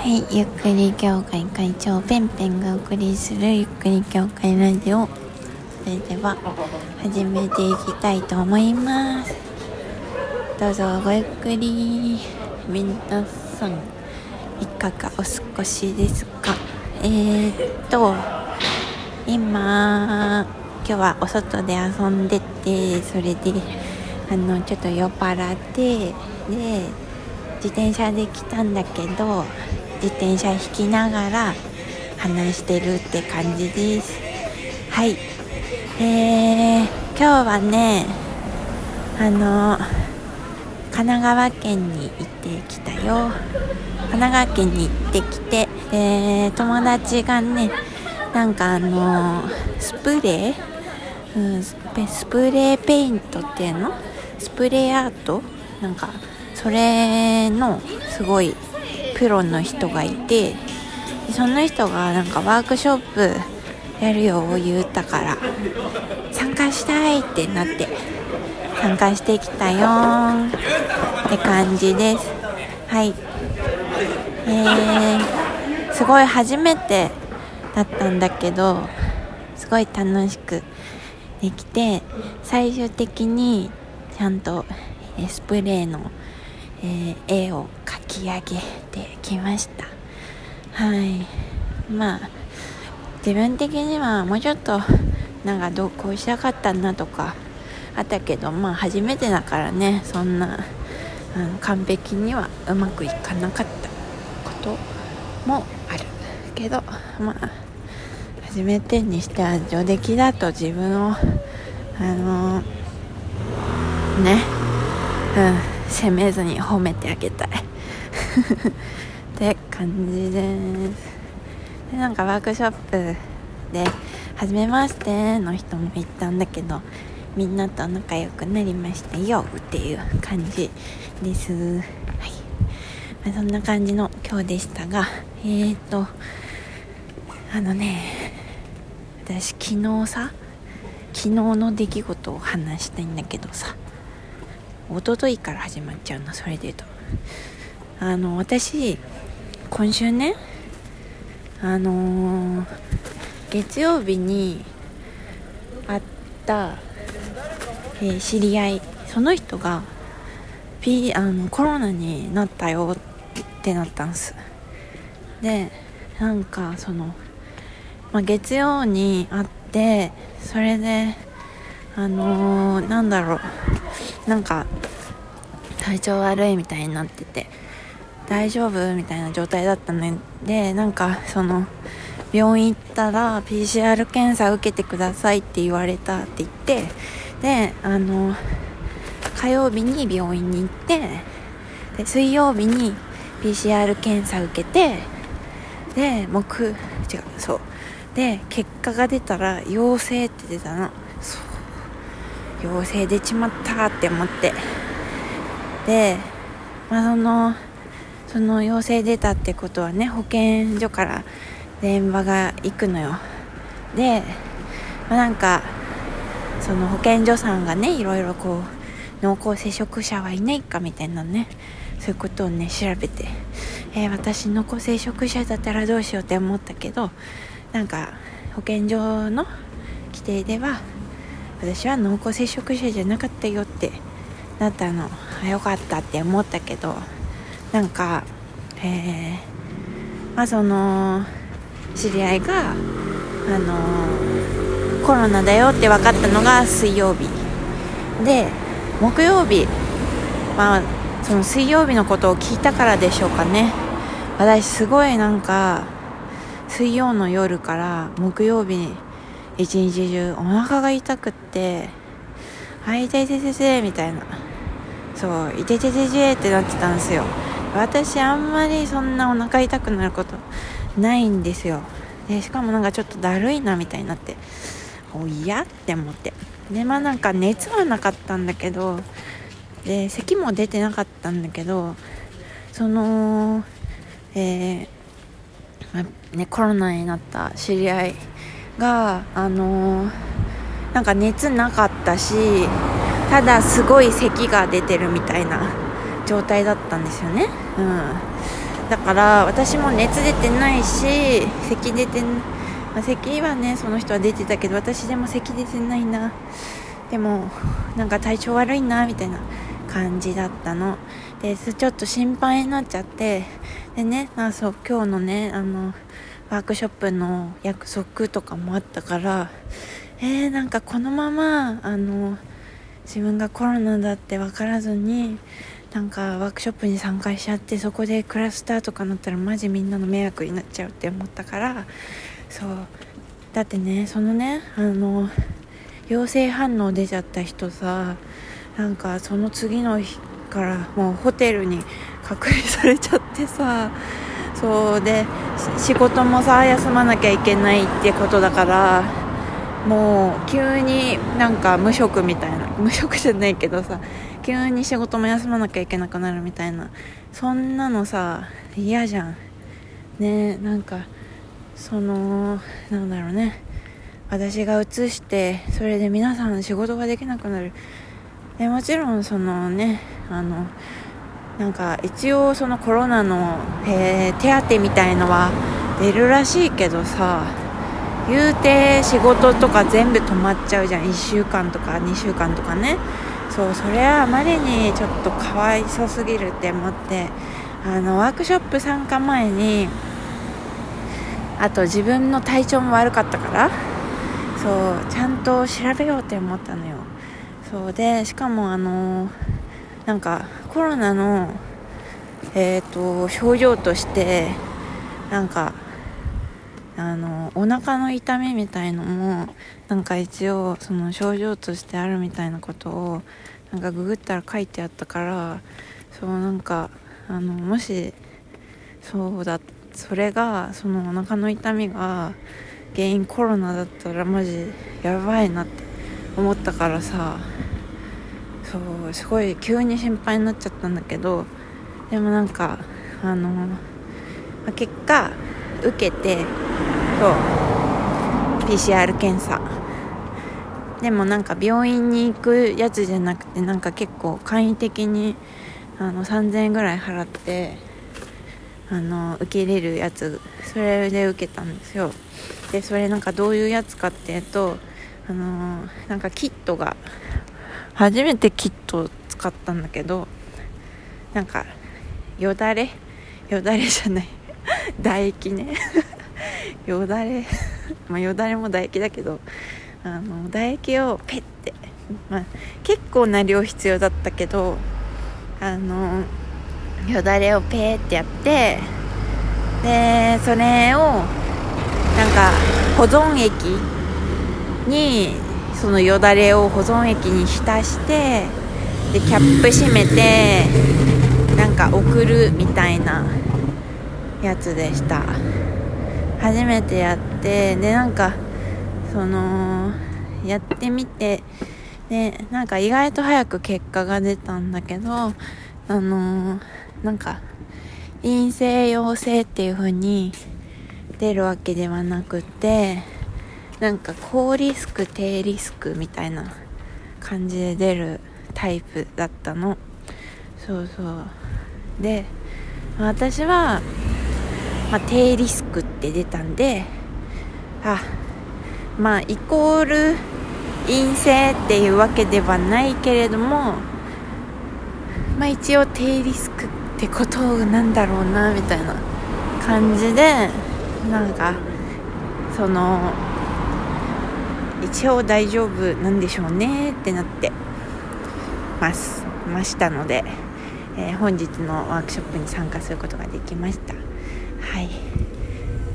はい、ゆっくり協会会長ペンペンがお送りするゆっくり協会ラジオ。それでは始めていきたいと思います。どうぞごゆっくり。皆さんいかがお過ごしですか？えー、っと今今日はお外で遊んでてそれであのちょっと酔っ払ってで自転車で来たんだけど自転車引きながら話してるって感じです。はい。えー、今日はねあの神奈川県に行ってきたよ。神奈川県に行ってきてで友達がねなんかあのスプレー、うん、スプレーペイントっていうの？スプレーアート？なんかそれのすごいプロの人がいてその人がなんかワークショップやるよを言ったから参加したいってなって参加してきたよって感じです。はい。えー、すごい初めてだったんだけどすごい楽しくできて最終的にちゃんとスプレーの、えー、絵を描き上げてきました。はい。まあ自分的にはもうちょっとなんか同行したかったなとかあったけどまあ初めてだからねそんな、うん、完璧にはうまくいかなかったこともあるけどまあ初めてにしては上出来だと自分をあのー、ねうん。責めずに褒めてあげたい。って感じです。でなんかワークショップで「はじめまして」の人もいたんだけどみんなと仲良くなりましたよっていう感じです。はい、まあ、そんな感じの今日でしたがえーとあのね私昨日さ昨日の出来事を話したいんだけどさ一昨日から始まっちゃうのそれで言うと。あの私今週ねあのー、月曜日に会った、えー、知り合いその人が、P、あのコロナになったよってなったんです。でなんかその、まあ、月曜に会ってそれであのー、なんだろう。なんか体調悪いみたいになってて大丈夫みたいな状態だったのでなんかその病院行ったら PCR 検査受けてくださいって言われたって言ってであの火曜日に病院に行ってで水曜日に PCR 検査受けてで木違うそう。で結果が出たら陽性って出たの。陽性出ちまったって思って。でまあそのその陽性出たってことはね保健所から電話が行くのよ。で、まあ、なんかその保健所さんがねいろいろこう濃厚接触者はいないかみたいなねそういうことをね調べて、えー、私濃厚接触者だったらどうしようって思ったけどなんか保健所の規定では私は濃厚接触者じゃなかったよってなったの。あよかったって思ったけど。なんかえー、まあその知り合いがあのコロナだよって分かったのが水曜日。で木曜日まあその水曜日のことを聞いたからでしょうかね。私すごいなんか水曜の夜から木曜日に一日中お腹が痛くって「あいてててて」みたいな。そう「いてててて」ってなってたんですよ。私あんまりそんなお腹痛くなることないんですよ。でしかもなんかちょっとだるいなみたいになっておやって思って。でまあなんか熱はなかったんだけどで咳も出てなかったんだけどそのえー、まあ、ね、コロナになった知り合いがあのー、なんか熱なかったしただすごい咳が出てるみたいな状態だったんですよね。うん、だから私も熱出てないし咳出て、まあ、咳はねその人は出てたけど私でも咳出てないな。でもなんか体調悪いなみたいな感じだったの。でちょっと心配になっちゃって。でね、まあ、そう今日のねあのワークショップの約束とかもあったからえー、なんかこのままあの自分がコロナだって分からずになんかワークショップに参加しちゃってそこでクラスターとかなったらマジみんなの迷惑になっちゃうって思ったからそう。だってねそのねあの陽性反応出ちゃった人さなんかその次の日からもうホテルに隔離されちゃってさそうで仕事もさ休まなきゃいけないってことだからもう急になんか無職みたいな無職じゃないけどさ急に仕事も休まなきゃいけなくなるみたいなそんなのさ嫌じゃん。ねなんかそのなんだろうね。私が移してそれで皆さん仕事ができなくなる。でもちろんそのねあのなんか一応そのコロナの、えー、手当みたいのは出るらしいけどさ言うて仕事とか全部止まっちゃうじゃん。1週間とか2週間とかね。そうそれはあまりにちょっとかわいそすぎるって思ってあのワークショップ参加前にあと自分の体調も悪かったからそうちゃんと調べようって思ったのよ。そうでしかもあのなんかコロナのえっ、ー、と症状としてなんかあのお腹の痛みみたいのもなんか一応その症状としてあるみたいなことをなんかググったら書いてあったからそうなんかあのもしそうだそれがそのお腹の痛みが原因コロナだったらマジやばいなって思ったからさ。そうすごい急に心配になっちゃったんだけどでもなんかあの、結果受けてそう PCR 検査。でもなんか病院に行くやつじゃなくてなんか結構簡易的にあの3000円ぐらい払ってあの受けれるやつそれで受けたんですよ。でそれなんかどういうやつかっていうとあのなんかキットが初めてキットを使ったんだけどなんかよだれよだれじゃない。唾液ね。よだれ。まあよだれも唾液だけどあの唾液をペッて、まあ、結構な量必要だったけどあのよだれをペーってやってでそれをなんか保存液にそのよだれを保存液に浸してでキャップ閉めてなんか送るみたいなやつでした。初めてやってでなんかそのやってみてでなんか意外と早く結果が出たんだけどあのなんか陰性陽性っていう風に出るわけではなくてなんか高リスク低リスクみたいな感じで出るタイプだったの。そうそう。で私は、まあ、低リスクって出たんであまあイコール陰性っていうわけではないけれどもまあ一応低リスクってことなんだろうなみたいな感じでなんかその一応大丈夫なんでしょうねってなってます。ましたので、えー、本日のワークショップに参加することができました。はい。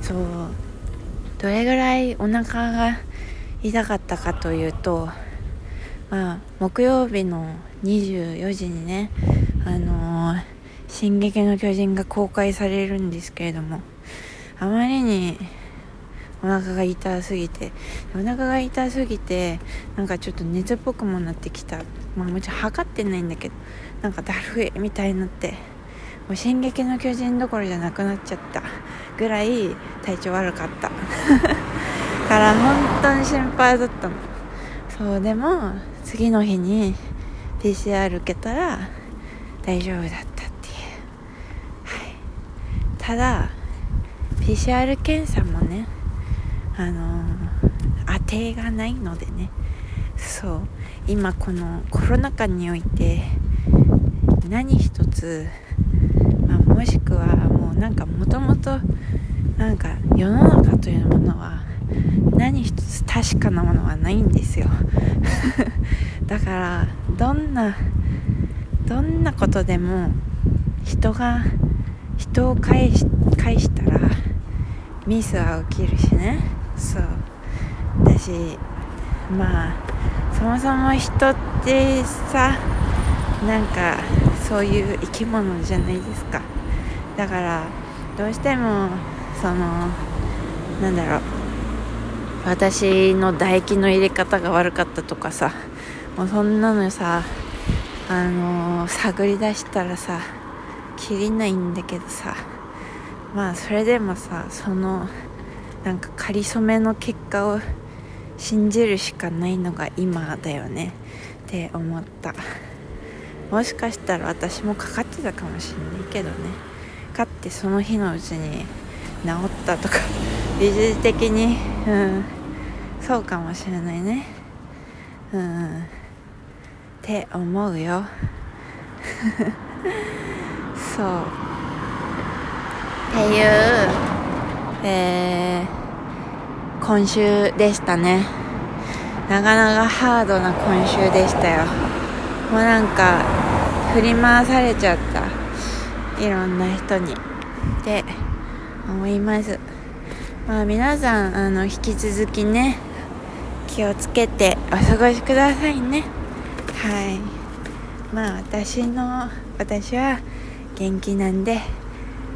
そうどれぐらいお腹が痛かったかというとまあ木曜日の24時にねあのー「進撃の巨人」が公開されるんですけれどもあまりにお腹が痛すぎて。お腹が痛すぎてなんかちょっと熱っぽくもなってきた。まあもちろん測ってないんだけどなんかだるいみたいになってもう進撃の巨人どころじゃなくなっちゃったぐらい体調悪かった。から本当に心配だったの。そうでも次の日に PCR 受けたら大丈夫だったっていう、はい。ただ PCR 検査もねあの当てがないのでね。そう。今このコロナ禍において何一つ、まあ、もしくはもうなんかもともとなんか世の中というものは何一つ確かなものはないんですよ。だからどんなどんなことでも人が人を返し返したらミスは起きるしね。そう。だしまあそもそも人ってさなんかそういう生き物じゃないですか。だからどうしてもそのなんだろう。私の唾液の入れ方が悪かったとかさもうそんなのさあのー、探り出したらさ切りないんだけどさまあそれでもさそのなんか仮初めの結果を信じるしかないのが今だよね。って思った。もしかしたら私もかかってたかもしんないけどね。かってその日のうちに治ったとか。理事的に。うん。そうかもしれないね。うん。って思うよ。そう。っていう。えー、今週でしたね。なかなかハードな今週でしたよ。もうなんか振り回されちゃった。いろんな人に。って思います。まあ皆さんあの引き続きね気をつけてお過ごしくださいね。はい。まあ私の私は元気なんで